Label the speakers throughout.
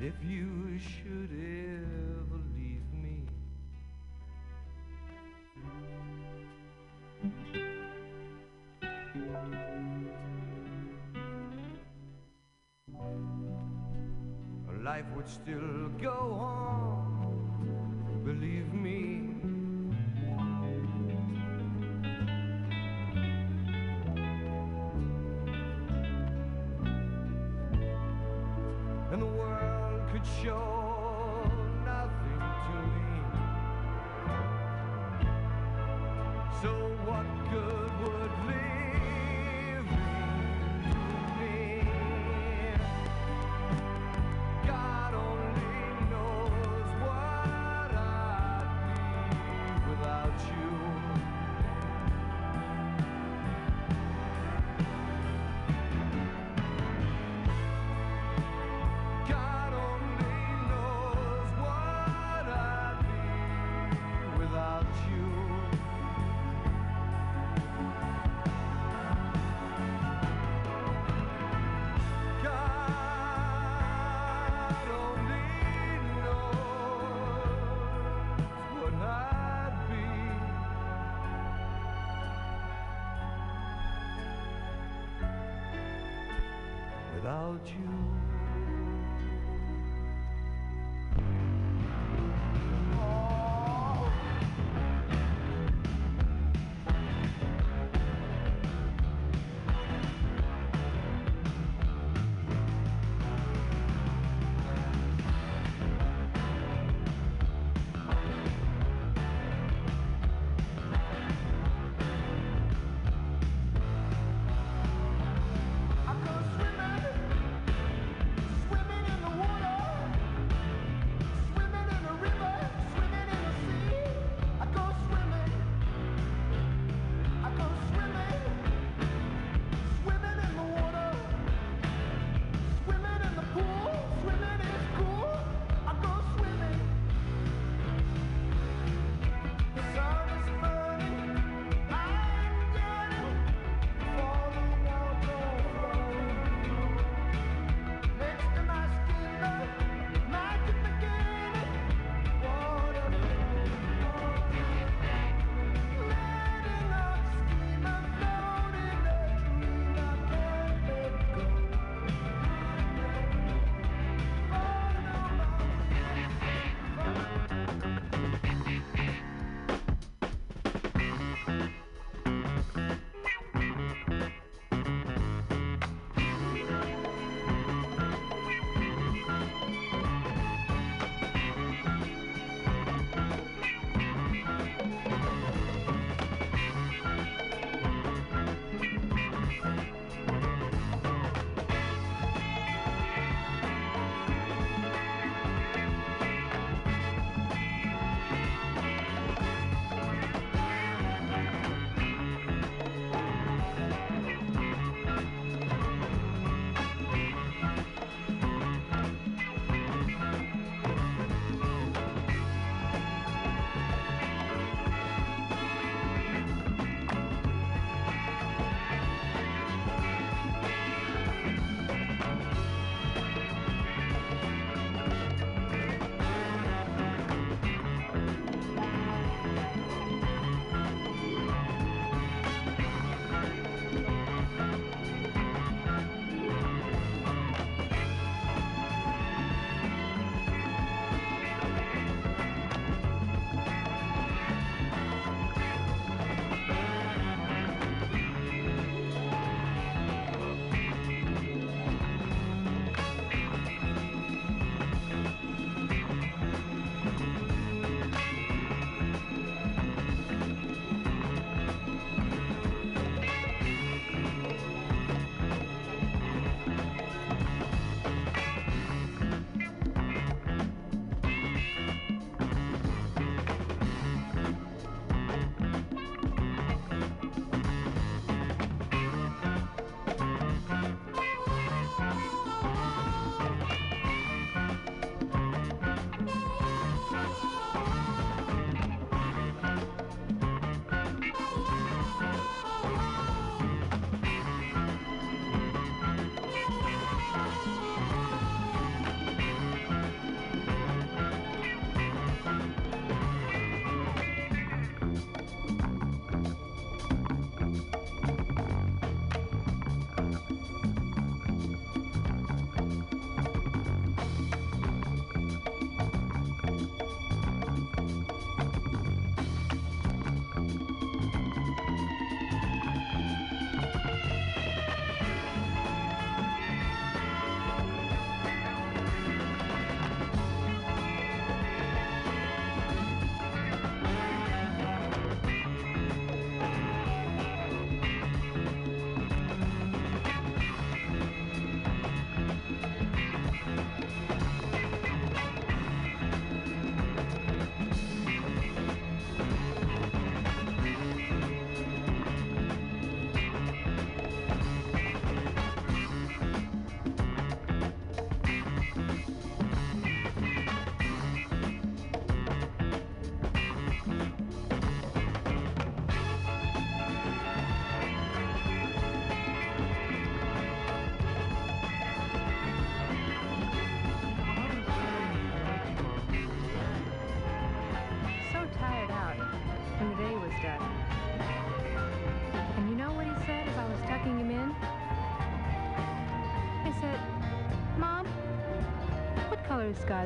Speaker 1: And if you should ever leave me, life would still go on, believe me.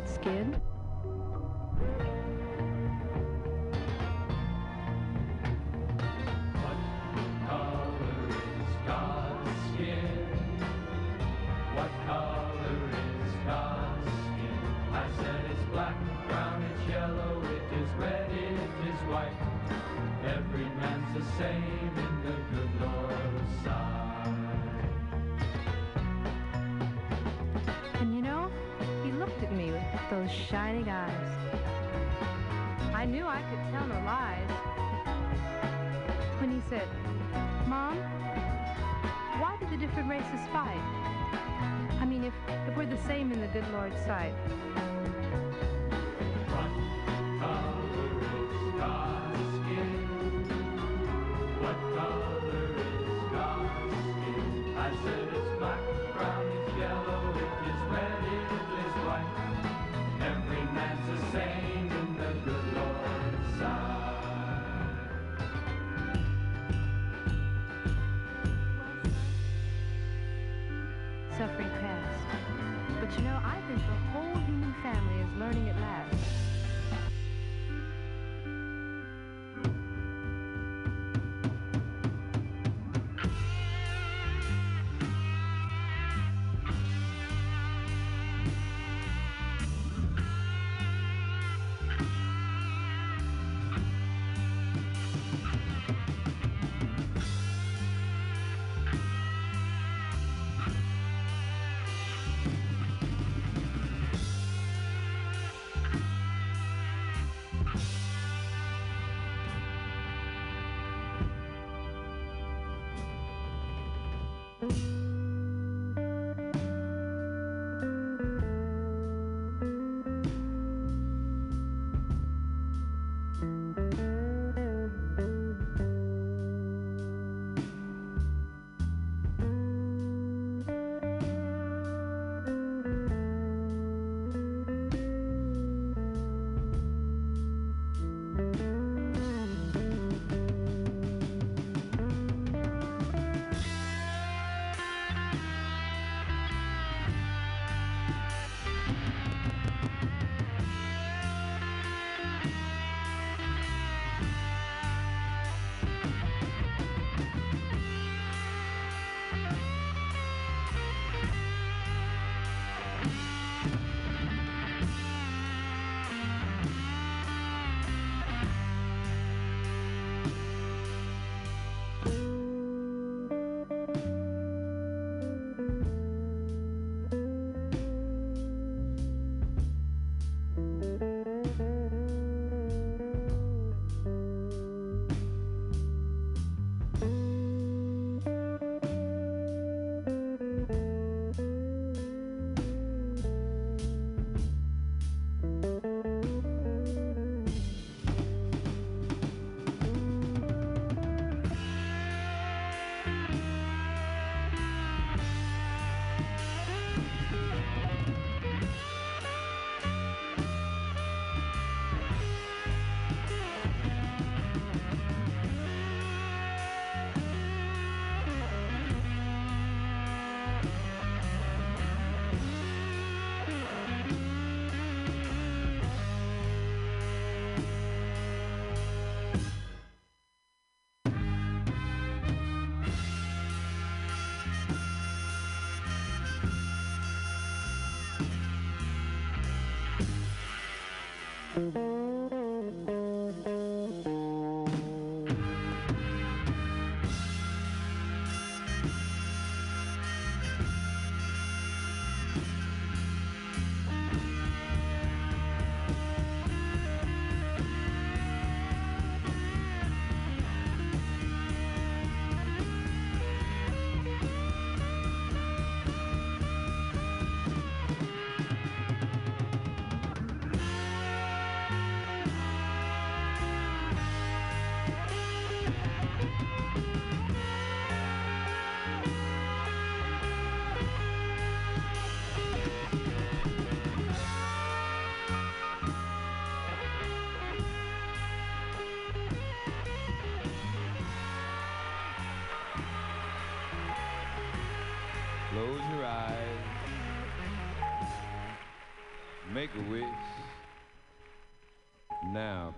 Speaker 2: skin. if we're the same in the good Lord's sight.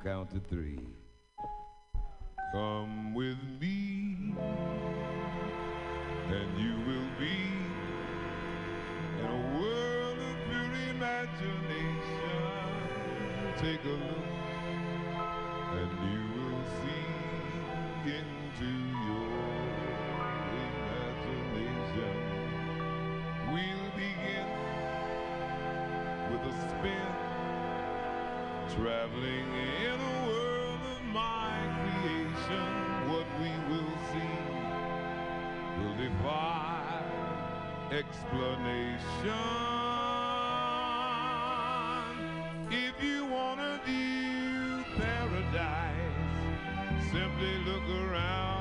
Speaker 3: Count to three.
Speaker 4: Come with me, and you will be in a world of pure imagination. Take a look, and you will see into your imagination. We'll begin with a spin, traveling in explanation. If you wanna view paradise, simply look around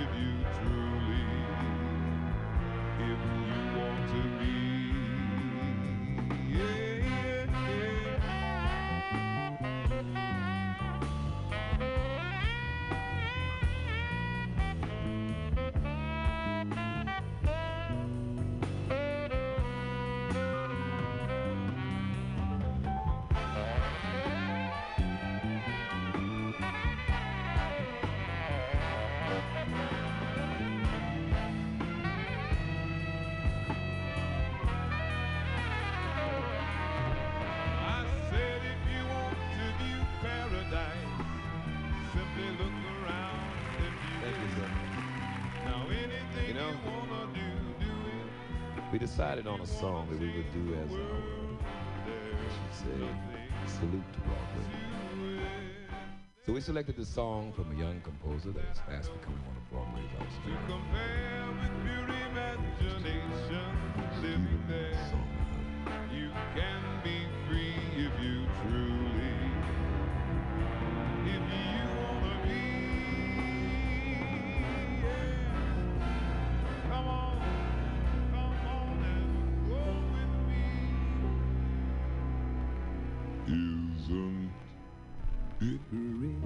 Speaker 4: if you truly,
Speaker 3: decided on a song that we would do as our, should say, salute to Broadway. So we selected the song from a young composer that is fast becoming one of Broadway's
Speaker 4: To
Speaker 3: outstanding
Speaker 4: compare with pure imagination, living there, you can be free if you truly, if you Isn't it rich?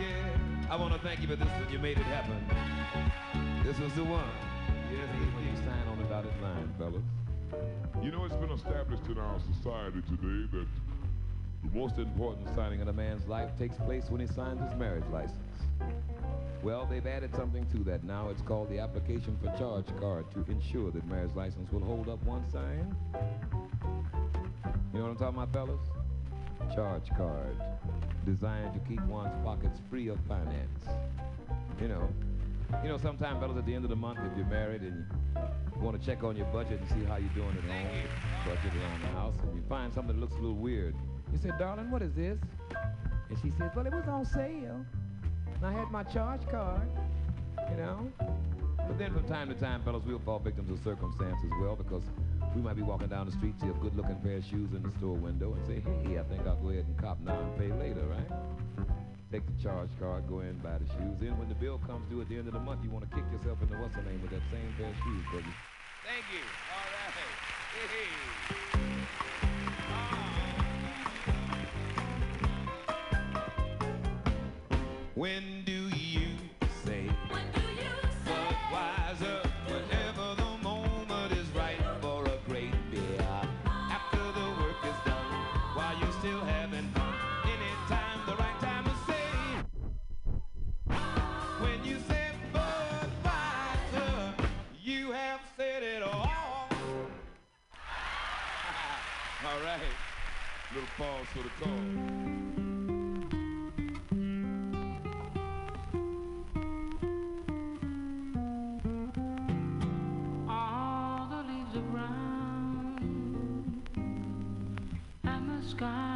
Speaker 3: Yeah, I want to thank you for this one. You made it happen. This was the one. Yes, when you sign on the dotted line, fellas.
Speaker 4: You know, it's been established in our society today that
Speaker 3: The most important signing in a man's life takes place when he signs his marriage license. Well, they've added something to that now. It's called the application for charge card to ensure that marriage license will hold up one sign. You know what I'm talking about, fellas? Charge card. Designed to keep one's pockets free of finance. You know, you know, sometimes, fellas, at the end of the month, if you're married and you want to check on your budget and see how you're doing at home, budget around the house, and you find something that looks a little weird, you say, darling, what is this? And she says, well, it was on sale. And I had my charge card, you know? But then from time to time, fellas, we'll fall victims of circumstance as well because we might be walking down the street, see a good-looking pair of shoes in the store window and say, hey, I think I'll go ahead and cop now and pay later, right? Take the charge card, go in, buy the shoes. Then when the bill comes due at the end of the month, you want to kick yourself in the what's name with that same pair of shoes, baby. Thank you. All right. Hey. Ah. When
Speaker 4: Pause for the call.
Speaker 5: All the leaves are brown and the sky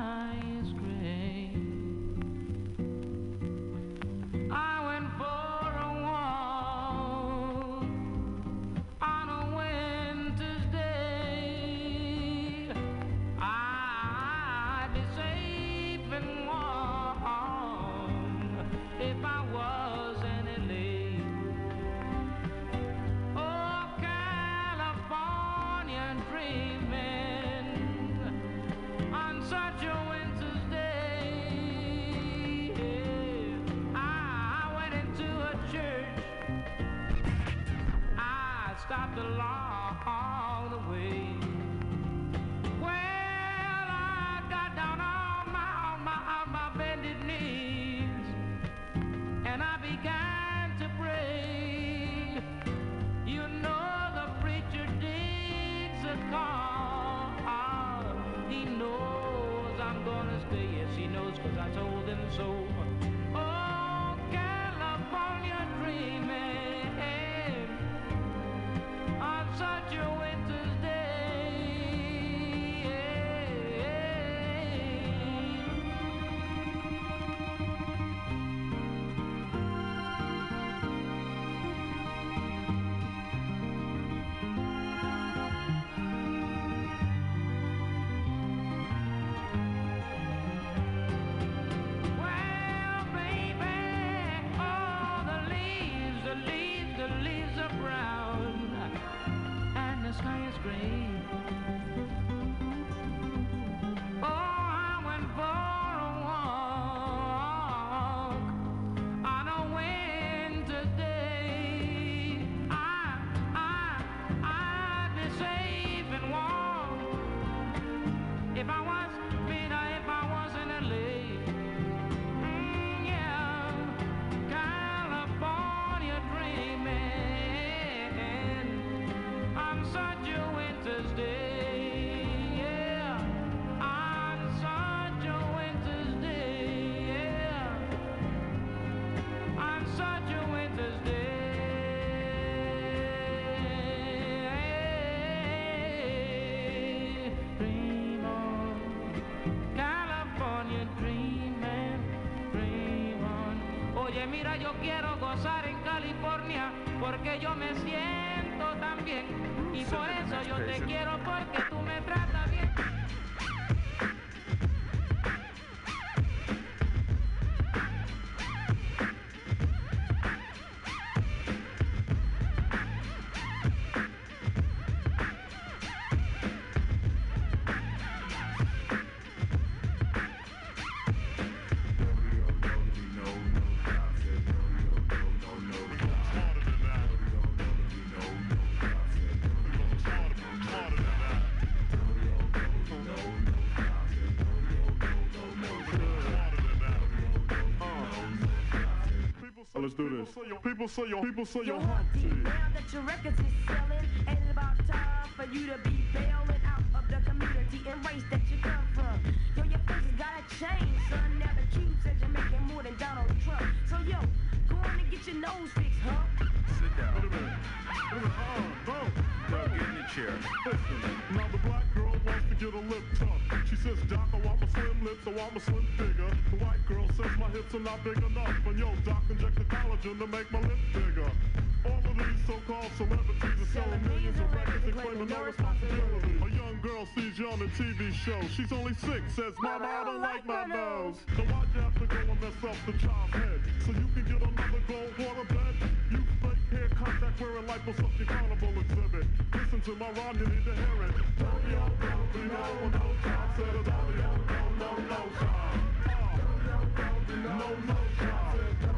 Speaker 6: mira, yo quiero gozar en California porque yo me siento tan bien. Y por eso yo te quiero
Speaker 4: People say your people say your
Speaker 5: You're hunting now that your records is selling. Ain't it about time for you to be bailing out of the community and race that you come from? Yo, your face has gotta change, son. Now the cube says you're making more than Donald Trump. So yo, go on and get your nose fixed, huh?
Speaker 7: Sit down.
Speaker 4: Wait a minute. Wait a minute. Oh, no.
Speaker 7: Now get in the chair.
Speaker 4: Listen, now the black girl wants to get a lip tuck. She says, Doc, I want my slim lips, I want my slim figure. The white girl says my hips are not big enough. And yo, Doc, inject the collagen to make my lips bigger. All of these so-called celebrities are selling millions of records and claiming no responsibility. A young girl sees you on a TV show. She's only six, says, Mama, I don't like my nose. So why'd you have to go and mess up the child's head? So you can get another gold water bed? You fake hair contact wearing liposuction carnival exhibit. Listen to my rhyme, you need to hear it. Dirty old dirty no, no job. Said a dirty old no, no, no job. Uh, no, no job. No, no job. I said dirty old dirty no, no job. Said dirty old no, no, no job.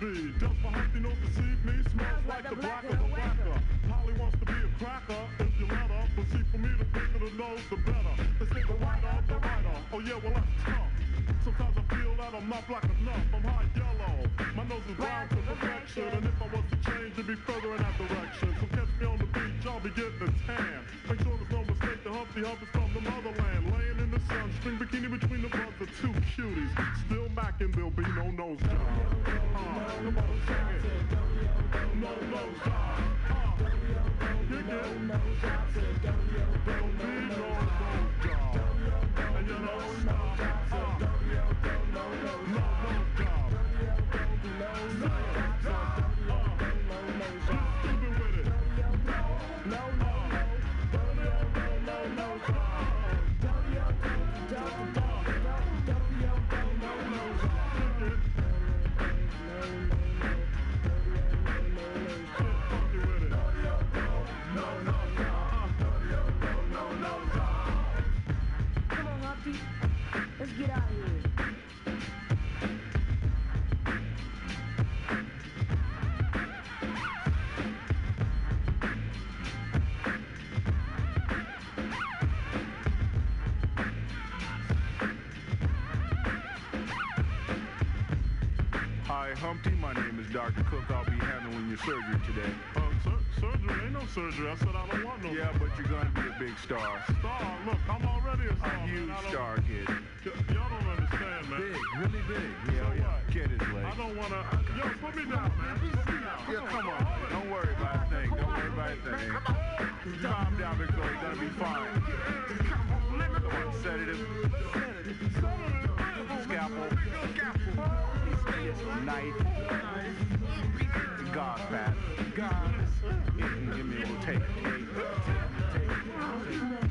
Speaker 4: TV. Does my Humpty know deceive me? Smells like the black of the whacker. Polly wants to be a cracker if you let her. But see, for me, the bigger the nose, the better. They say the whiter, the. Oh yeah, well that's tough. Sometimes I feel that I'm not black enough. I'm high yellow. My nose is brown to perfection. And if I was to change, it'd be further in that direction. So catch me on the beach, I'll be getting a tan. Make sure there's no mistake, the Humpty Hump is from the motherland. Sun, string bikini between the two cuties. Still macking, there'll be no nose job. Uh, come on, sing it. No nose job. Uh, you get it. There'll be no nose job. And you know it's not. Uh, no nose job. Nose job. Gucci. Let's get out of here. Hi,
Speaker 7: Humpty. My name is Dr. Cook. I'll be handling your surgery today.
Speaker 4: Uh, sur- surgery? Ain't no surgery. I said I don't want no.
Speaker 7: Yeah, but you're gonna be a big star.
Speaker 4: Star? Look, I'm on a
Speaker 7: A
Speaker 4: star. man.
Speaker 7: huge
Speaker 4: I don't-
Speaker 7: star, kid.
Speaker 4: Y- y'all don't understand, man.
Speaker 7: Big, really big.
Speaker 4: So
Speaker 7: Yeah, oh, yeah.
Speaker 4: what?
Speaker 7: Kid is.
Speaker 4: I don't wanna. Yo, put me down, man. Put me down.
Speaker 7: Yeah, come on. Don't worry about a thing. Don't worry about a thing. Calm down, Boy. You're gonna be fine. Come on, sedative. Scalpel. Knife. Gauze pad. Give me a little tape. Tape. Tape. Okay,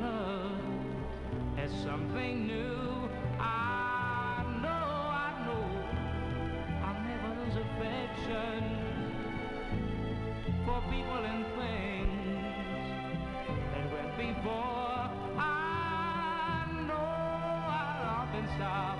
Speaker 6: love as something new. I know, I know, I'll never lose affection for people and things that went before. I know I'll often stop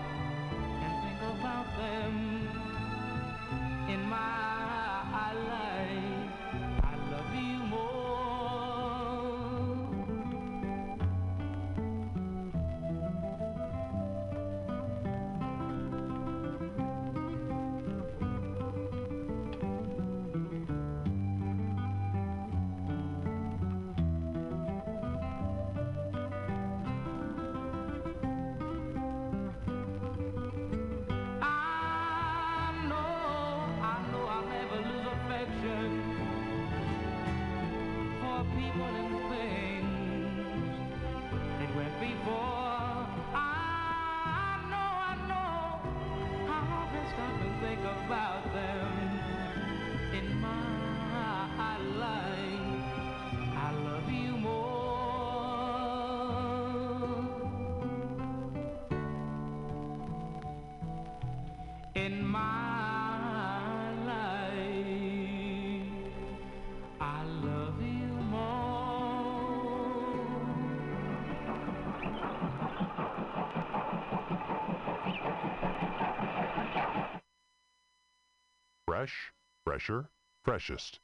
Speaker 8: fresher, freshest.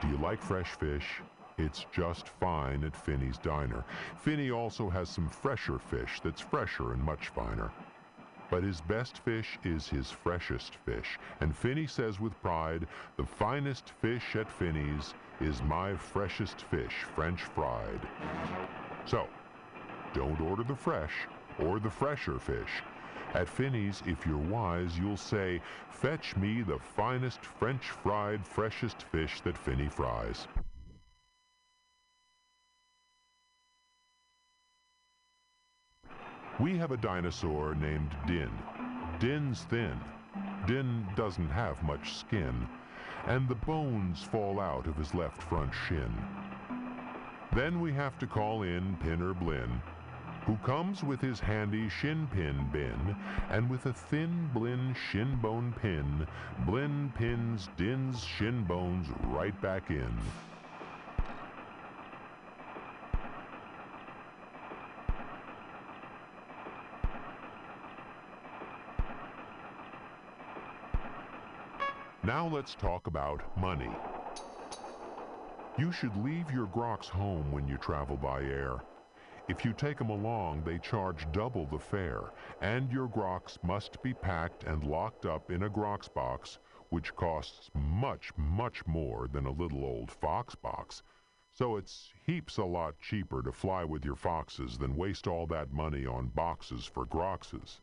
Speaker 8: Do you like fresh fish? It's just fine at Finney's Diner. Finney also has some fresher fish that's fresher and much finer. But his best fish is his freshest fish. And Finney says with pride, the finest fish at Finney's is my freshest fish, French fried. So, don't order the fresh or the fresher fish. At Finney's, if you're wise, you'll say, fetch me the finest French fried, freshest fish that Finney fries. We have a dinosaur named Din. Din's thin. Din doesn't have much skin, and the bones fall out of his left front shin. Then we have to call in Pinner Blinn, who comes with his handy shin pin bin, and with a thin Blinn shin bone pin, Blinn pins Din's shin bones right back in. Now let's talk about money. You should leave your grox home when you travel by air. If you take them along, they charge double the fare, and your grox must be packed and locked up in a grox box, which costs much, much more than a little old fox box. So it's heaps a lot cheaper to fly with your foxes than waste all that money on boxes for groxes.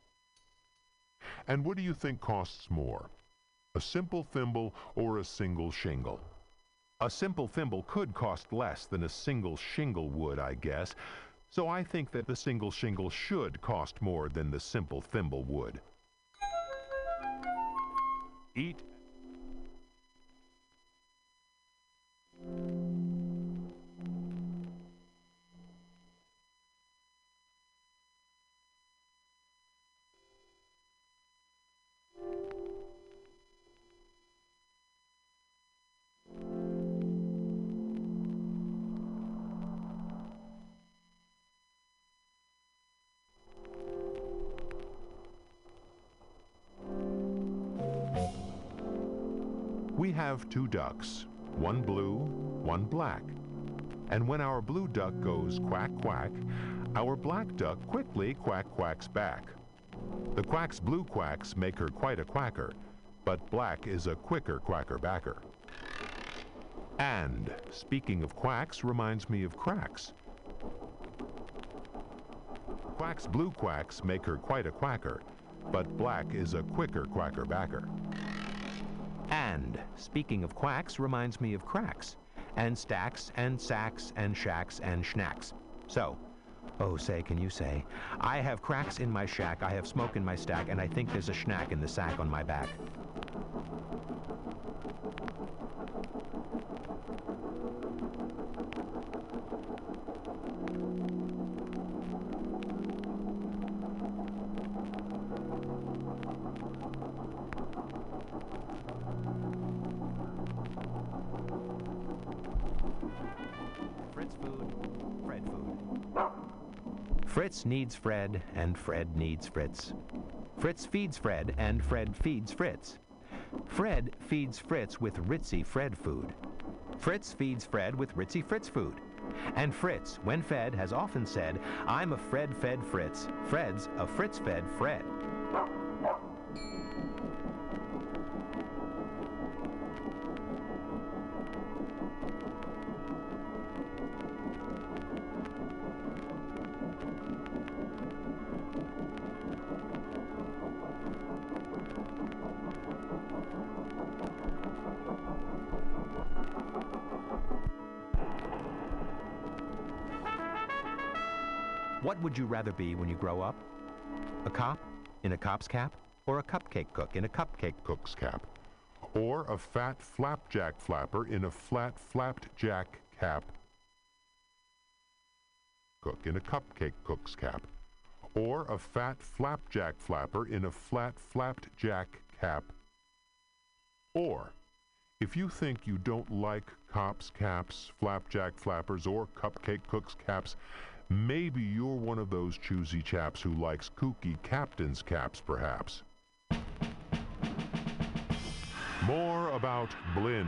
Speaker 8: And what do you think costs more? A simple thimble or a single shingle? A simple thimble could cost less than a single shingle would, I guess, so I think that the single shingle should cost more than the simple thimble would. Eat have two ducks, one blue, one black. And when our blue duck goes quack quack, our black duck quickly quack quacks back. The quack's blue quacks make her quite a quacker, but black is a quicker quacker backer. And speaking of quacks reminds me of cracks. Quack's blue quacks make her quite a quacker, but black is a quicker quacker backer. Speaking of quacks reminds me of cracks, and stacks, and sacks, and shacks, and schnacks. So, oh, say, can you say, I have cracks in my shack, I have smoke in my stack, and I think there's a schnack in the sack on my back. Fritz needs Fred, and Fred needs Fritz. Fritz feeds Fred, and Fred feeds Fritz. Fred feeds Fritz with Ritzy Fred food. Fritz feeds Fred with Ritzy Fritz food. And Fritz, when fed, has often said, I'm a Fred fed Fritz. Fred's a Fritz fed Fred. You rather be when you grow up? A cop in a cop's cap? Or a cupcake cook in a cupcake cook's cap? Or a fat flapjack flapper in a flat flapped jack cap? Cook in a cupcake cook's cap? Or a fat flapjack flapper in a flat flapped jack cap? Or, if you think you don't like cops' caps, flapjack flappers, or cupcake cooks' caps, maybe you're one of those choosy chaps who likes kooky captain's caps, perhaps. more about Blinn.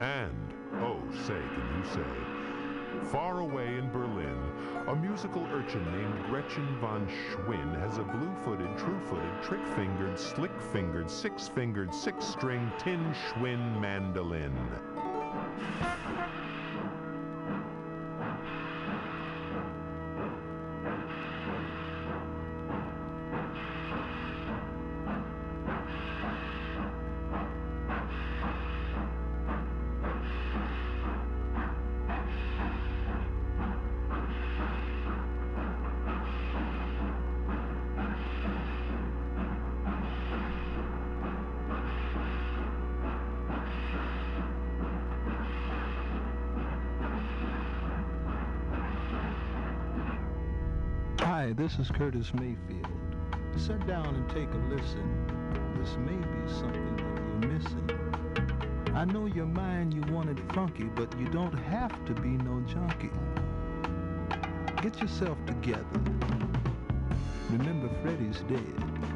Speaker 8: And, oh, say, can you say, far away in Berlin, a musical urchin named Gretchen von Schwinn has a blue-footed, true-footed, trick-fingered, slick-fingered, six-fingered, six-string tin Schwinn mandolin.
Speaker 9: Hi, this is Curtis Mayfield. Sit down and take a listen. This may be something that you're missing. I know your mind you want it funky, but you don't have to be no junkie. Get yourself together. Remember, Freddie's dead.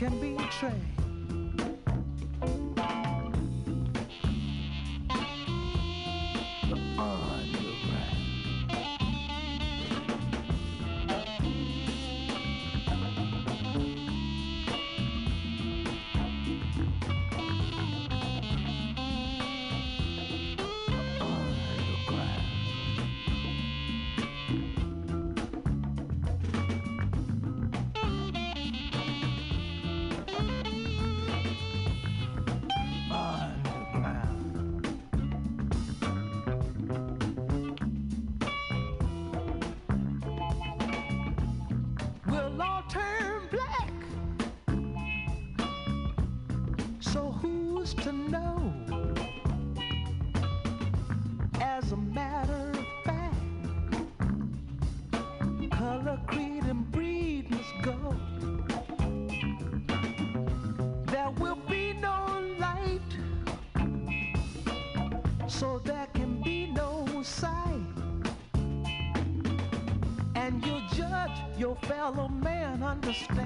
Speaker 10: Can betray. The man,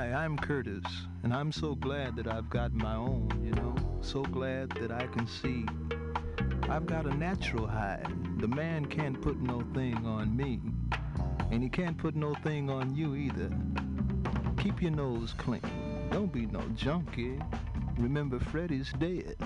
Speaker 9: Hi, I'm Curtis, and I'm so glad that I've got my own, you know. So glad that I can see. I've got a natural high. The man can't put no thing on me, and he can't put no thing on you either. Keep your nose clean. Don't be no junkie.
Speaker 11: Remember, Freddie's dead.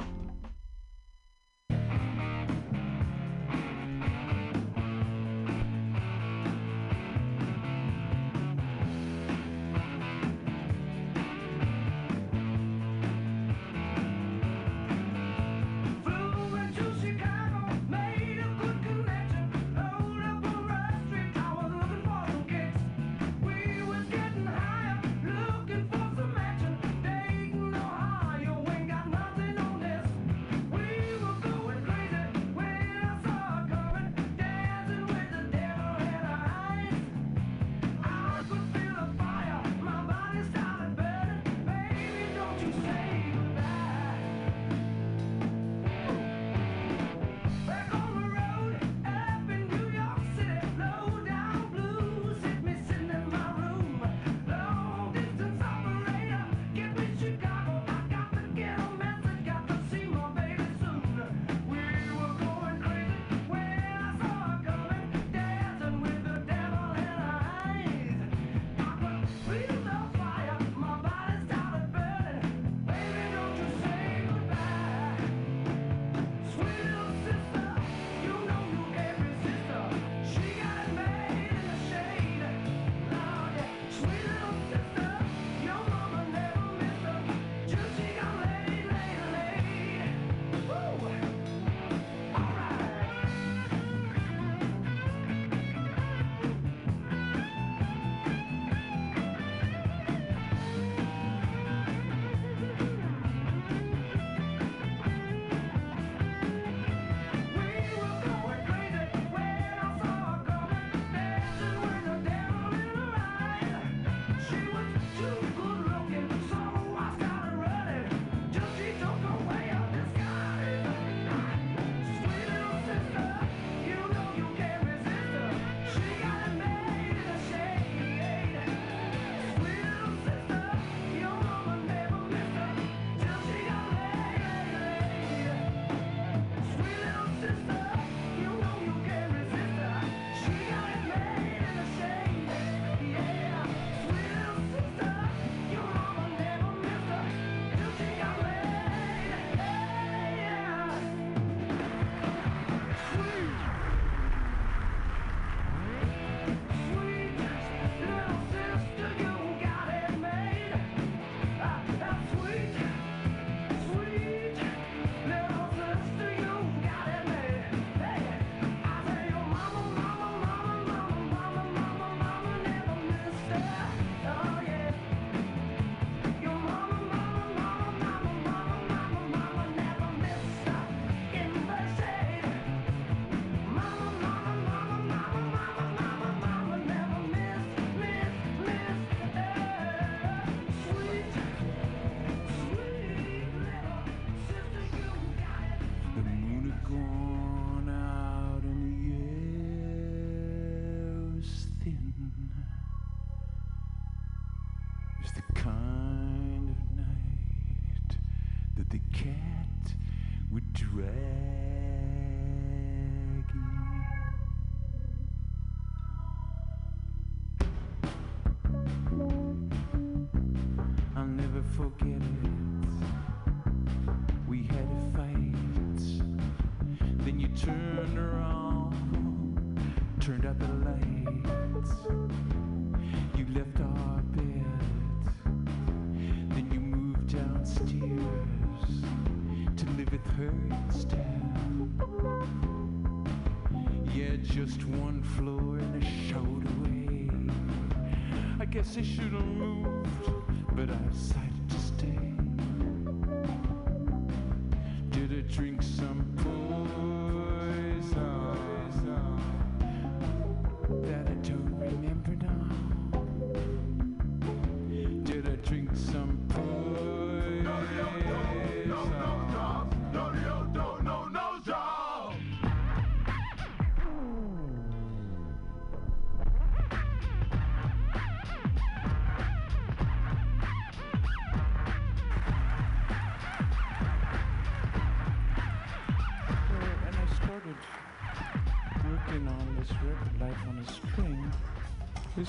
Speaker 12: Guess I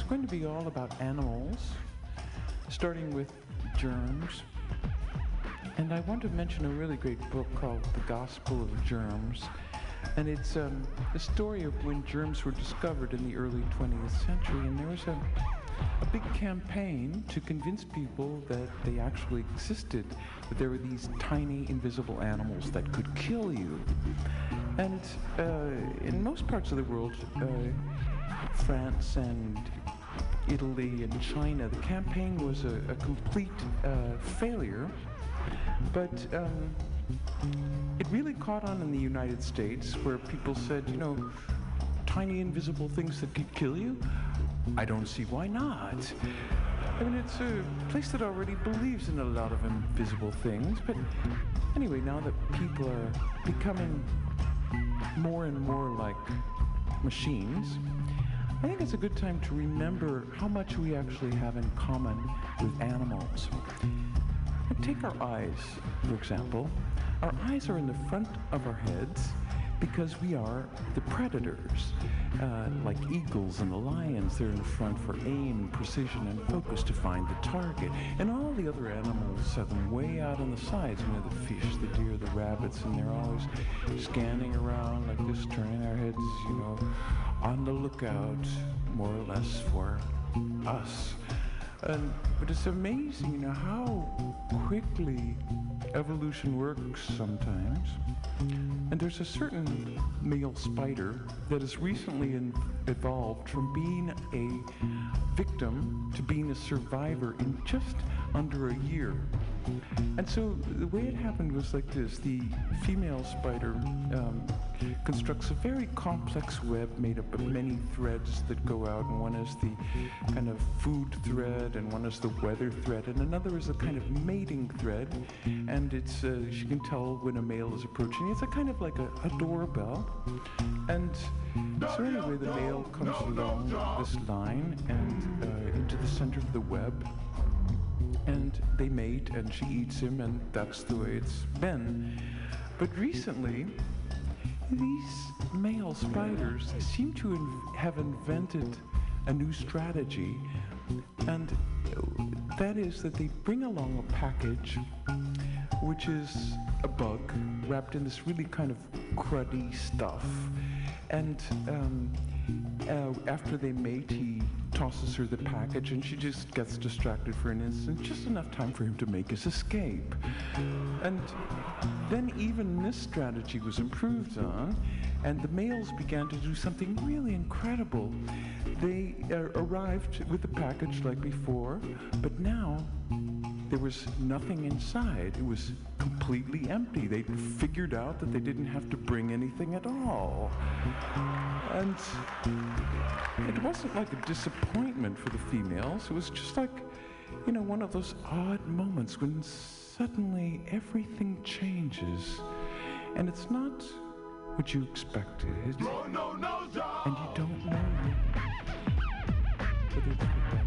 Speaker 12: going to be all about animals, starting with germs, and I want to mention a really great book called The Gospel of Germs. And it's um, story of when germs were discovered in the early 20th century. And there was a, a big campaign to convince people that they actually existed, that there were these tiny invisible animals that could kill you. And uh, in most parts of the world, uh, France and Italy and China, the campaign was a, a complete uh, failure. But um, it really caught on in the United States where people said, you know, tiny invisible things that could kill you? I don't see why not. I mean, it's a place that already believes in a lot of invisible things, but anyway, now that people are becoming more and more like machines, I think it's a good time to remember how much we actually have in common with animals. Take our eyes, for example. Our eyes are in the front of our heads because we are the predators. Uh, like eagles and the lions, they're in front for aim, precision, and focus to find the target. And all the other animals have them way out on the sides. You know, the fish, the deer, the rabbits, and they're always scanning around like this, turning their heads, you know, on the lookout, more or less, for us. And, but it's amazing, you know, how quickly evolution works sometimes. And there's a certain male spider that has recently in- evolved from being a victim to being a survivor in just under a year. And so the way it happened was like this the female spider um, constructs a very complex web made up of many threads that go out, and one is the kind of food thread, and one is the weather thread, and another is a kind of mating thread. And it's uh, she can tell when a male is approaching. It's a kind of like a, a doorbell. And so anyway, the male comes along this line and uh, into the center of the web and they mate and she eats him and that's the way it's been. But recently these male spiders seem to in- have invented a new strategy. And that is that they bring along a package which is a bug wrapped in this really kind of cruddy stuff and um, uh, after they mate, he tosses her the package, and she just gets distracted for an instant, just enough time for him to make his escape. And then even this strategy was improved on, and the males began to do something really incredible. They uh, arrived with the package like before, but now there was nothing inside. It was completely empty. They figured out that they didn't have to bring anything at all. And it wasn't like a disappointment for the females. It was just like, you know, one of those odd moments when suddenly everything changes. And it's not what you expected. And you don't know whether